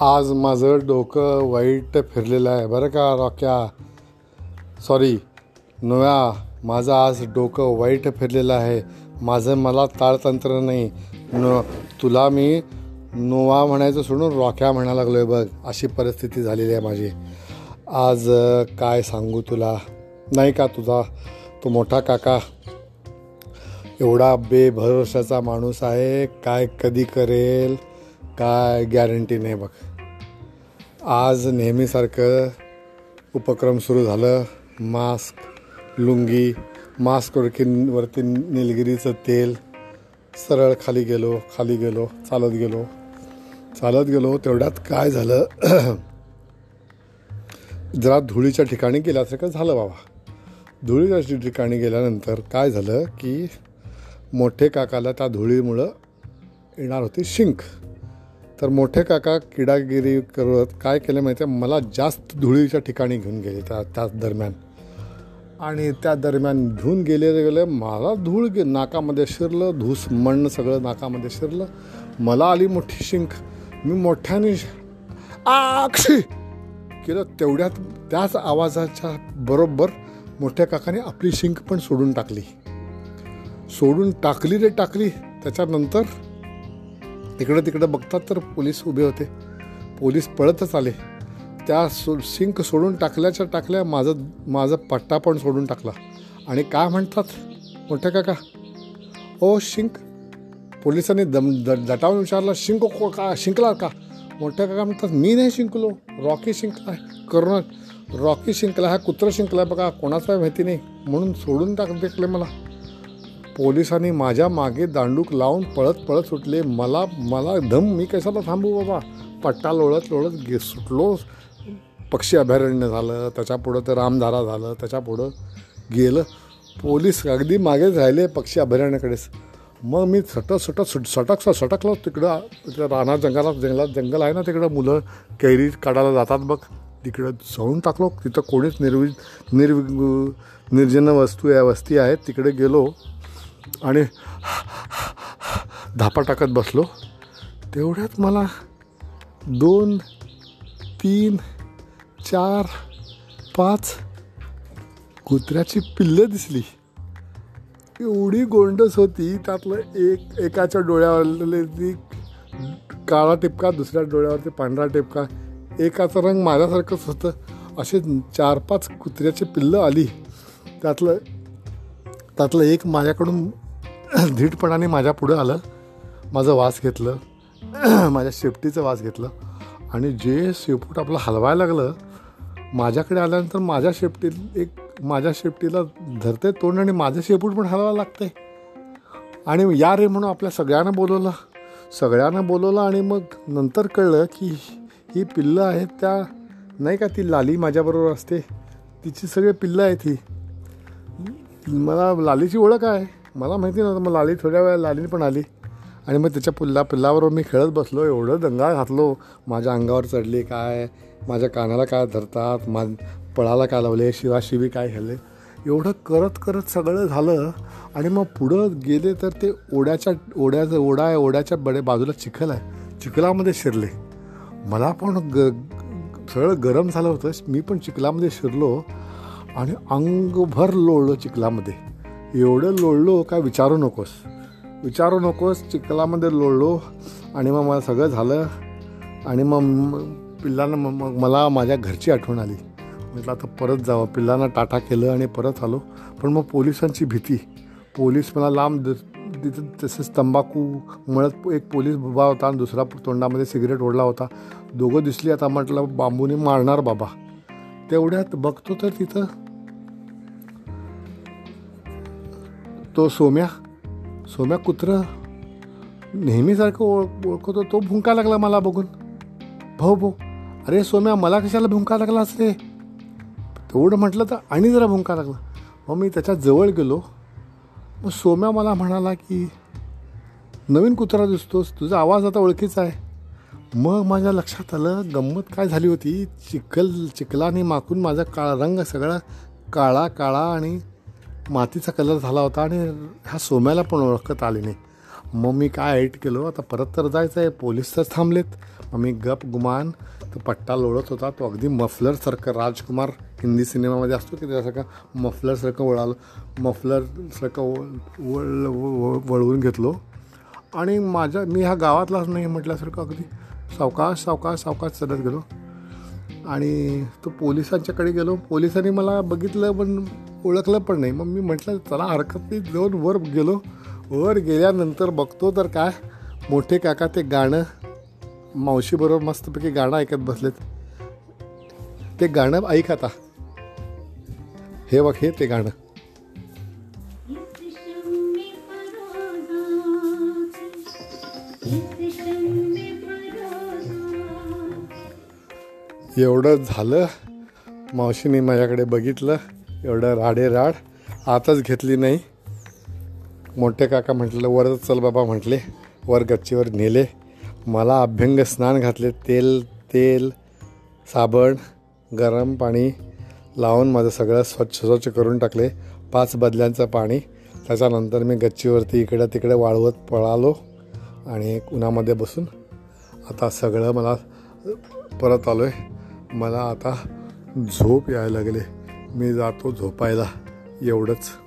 आज माझं डोकं वाईट फिरलेलं आहे. बरं का रॉक्या? सॉरी नव्या माझं आज डोकं वाईट फिरलेलं आहे. माझं मला ताळतंत्र नाही. न तुला मी नोवा म्हणायचं सोडून रॉक्या म्हणायला लागलो आहे बघ. अशी परिस्थिती झालेली आहे माझी. आज काय सांगू तुला? नाही का तुझा? तो मोठा काका. एवढा बेभरोशाचा माणूस आहे. काय कधी करेल? काय गॅरंटी नाही बघ. आज नेहमीसारखं उपक्रम सुरू झालं. मास्क लुंगी मास्कवरती वरती निलगिरीचं तेल सरळ खाली गेलो खाली गेलो चालत गेलो. चालत गेलो तेवढ्यात काय झालं? जरा धुळीच्या ठिकाणी गेल्यासारखं झालं बाबा. धुळीच्या ठिकाणी गेल्यानंतर काय झालं की मोठे काकाला त्या धुळीमुळं येणार होती शिंक. तर मोठे काका किडागिरी करत काय केलं माहिती आहे मला जास्त धुळीच्या ठिकाणी घेऊन गेले त्या त्याच दरम्यान. आणि त्या दरम्यान घेऊन गेले गेले मला धूळ गे नाकामध्ये शिरलं धूस मण सगळं नाकामध्ये शिरलं. मला आली मोठी शिंक. मी मोठ्याने आक्षी केलं तेवढ्यात त्याच आवाजाच्या बरोबर मोठ्या काकाने आपली शिंक पण सोडून टाकली. सोडून टाकली रे टाकली. त्याच्यानंतर इकडं तिकडं बघतात तर पोलीस उभे होते. पोलीस पळतच आले. त्या सो शिंक सोडून टाकल्याच्या टाकल्या माझं माझं पट्टा पण सोडून टाकला. आणि काय म्हणतात? मोठ्या काका. ओ शिंक पोलिसांनी दम द दटावून विचारला शिंक को का शिंकला का? मोठ्या काका म्हणतात मी नाही शिंकलो रॉकी शिंकला करून रॉकी शिंकला हा कुत्रा शिंकला बघा कोणाचा माहिती नाही. म्हणून सोडून टाक देखले मला. पोलिसांनी माझ्या मागे दांडूक लावून पळत पळत सुटले. मला मला धम मी कशाला थांबू बाबा? पट्टा लोळत लोळत गे सुटलो. पक्षी अभयारण्य झालं त्याच्यापुढं तर रामधारा झालं त्याच्यापुढं गेलं. पोलीस अगदी मागेच राहिले पक्षी अभयारण्याकडेच. मग मी सटक सटक सुट सटक सटकलो तिकडं. तिकडं रानात जंगलात जंगलात जंगल आहे ना तिकडं. मुलं कैरी काढायला जातात बघ. तिकडं जाऊन टाकलो. तिथं कोणीच निर्वि निर्वि निर्जन वस्तू आहे वस्ती आहेत. तिकडे गेलो. आणि धापा टाकत बसलो. तेवढ्यात मला दोन तीन चार पाच कुत्र्याची पिल्लं दिसली. एवढी गोंडस होती त्यातलं एक एकाच्या डोळ्यावरती काळा टिपका दुसऱ्या डोळ्यावरती पांढरा टिपका. एकाचा रंग माझ्यासारखंच होतं. असे चार पाच कुत्र्याची पिल्लं आली. त्यातलं त्यातलं एक माझ्याकडून धीटपणाने माझ्या पुढं आलं. माझं वास घेतलं. माझ्या शेपटीचं वास घेतलं. आणि जे शेपूट आपलं हलवायला लागलं माझ्याकडे आल्यानंतर माझ्या शेपटी एक माझ्या शेपटीला धरते तोंड आणि माझं शेपूट पण हलवायला लागते आणि या रे म्हणून आपल्या सगळ्यांना बोलवलं. सगळ्यांना बोलवलं आणि मग नंतर कळलं की ही पिल्लं आहेत त्या नाही का ती लाली माझ्याबरोबर असते. तिची सगळे पिल्लं आहेत ही. मला लालीची ओळख आहे. मला माहिती नव्हतं. मग लाली थोड्या वेळा लाली पण आली. आणि मग त्याच्या पुल्ला पिल्लाबरोबर मी खेळत बसलो. एवढं दंगा घातलो. माझ्या अंगावर चढली काय? माझ्या कानाला काय धरतात? मा पळाला काय लावले? शिवाशिवी काय झाले एवढं करत करत सगळं झालं. आणि मग पुढं गेले तर ते ओढ्याच्या ओढ्याचं ओढा आहे ओढ्याच्या बडे बाजूला चिखल आहे. चिखलामध्ये शिरले. मला पण ग सगळं गरम झालं होतं. मी पण चिखलामध्ये शिरलो. आणि अंगभर लोळलो चिखलामध्ये. एवढं लोळलो काय विचारू नकोस. विचारू नकोस चिखलामध्ये लोळलो आणि मग मला सगळं झालं आणि मग पिल्लांना मग मला माझ्या घरची आठवण आली. म्हटलं आता परत जावं. पिल्लांना टाटा केलं आणि परत आलो. पण मग पोलिसांची भीती. पोलीस मला लांब तिथं तसंच तंबाखू मळत एक पोलीस उभा होता आणि दुसरा तोंडामध्ये सिगरेट ओढला होता. दोघं दिसली आता म्हटलं बांबूने मारणार बाबा. तेवढ्यात बघतो तर तिथं तो सोम्या सोम्या कुत्र नेहमीसारखं ओळख ओळखतो तो भुंका लागला मला बघून. भाऊ भाऊ अरे सोम्या मला कशाला भुंका लागला रे? तेवढं म्हटलं तर आणि जरा भुंका लागला. मग मी त्याच्याजवळ गेलो. मग सोम्या मला म्हणाला की नवीन कुत्रा दिसतोस तुझा आवाज आता ओळखीचा आहे. मग माझ्या लक्षात आलं गंमत काय झाली होती? चिखल चिखलाने माकून माझा काळा रंग सगळा काळा काळा आणि मातीचा कलर झाला होता आणि ह्या सोम्याला पण ओळखत आले नाही. मग मी काय ऐट केलो? आता परत तर जायचं आहे पोलीस तर थांबलेत. मग मी गप गुमान. तो पट्टा लोळत होता. तो अगदी मफलरसारखं राजकुमार हिंदी सिनेमामध्ये असतो की त्यासारखं मफलरसारखं वळालं मफलरसारखं वळ वळ- वळवून घेतलो. आणि माझ्या मी ह्या गावातलाच नाही म्हटल्यासारखं अगदी सावकाश सावकाश सावकाश चढत गेलो. आणि तो पोलिसांच्याकडे गेलो. पोलिसांनी मला बघितलं पण ओळखलं पण नाही. मग मी म्हटलं चला हरकत नाही जाऊन वर गेलो. वर गेल्यानंतर बघतो तर काय मोठे काका ते गाणं मावशीबरोबर मस्तपैकी गाणं ऐकत बसलेत. ते गाणं ऐक आता. हे बघ हे ते गाणं. एवढं झालं मावशीने माझ्याकडे बघितलं. एवढं राडे राड. आताच घेतली नाही. मोठे काका म्हटलं वरच चल बाबा म्हटले. वर गच्चीवर नेले. मला अभ्यंग स्नान घातले. तेल तेल साबण गरम पाणी लावून माझं सगळं स्वच्छ स्वच्छ करून टाकले. पाच बदल्यांचं पाणी. त्याच्यानंतर मी गच्चीवरती इकडं तिकडे वाळवत पळालो आणि उन्हामध्ये बसून आता सगळं मला परत आलो आहे मला आता झोप यायला लागले. मी जातो झोपायला एवढंच.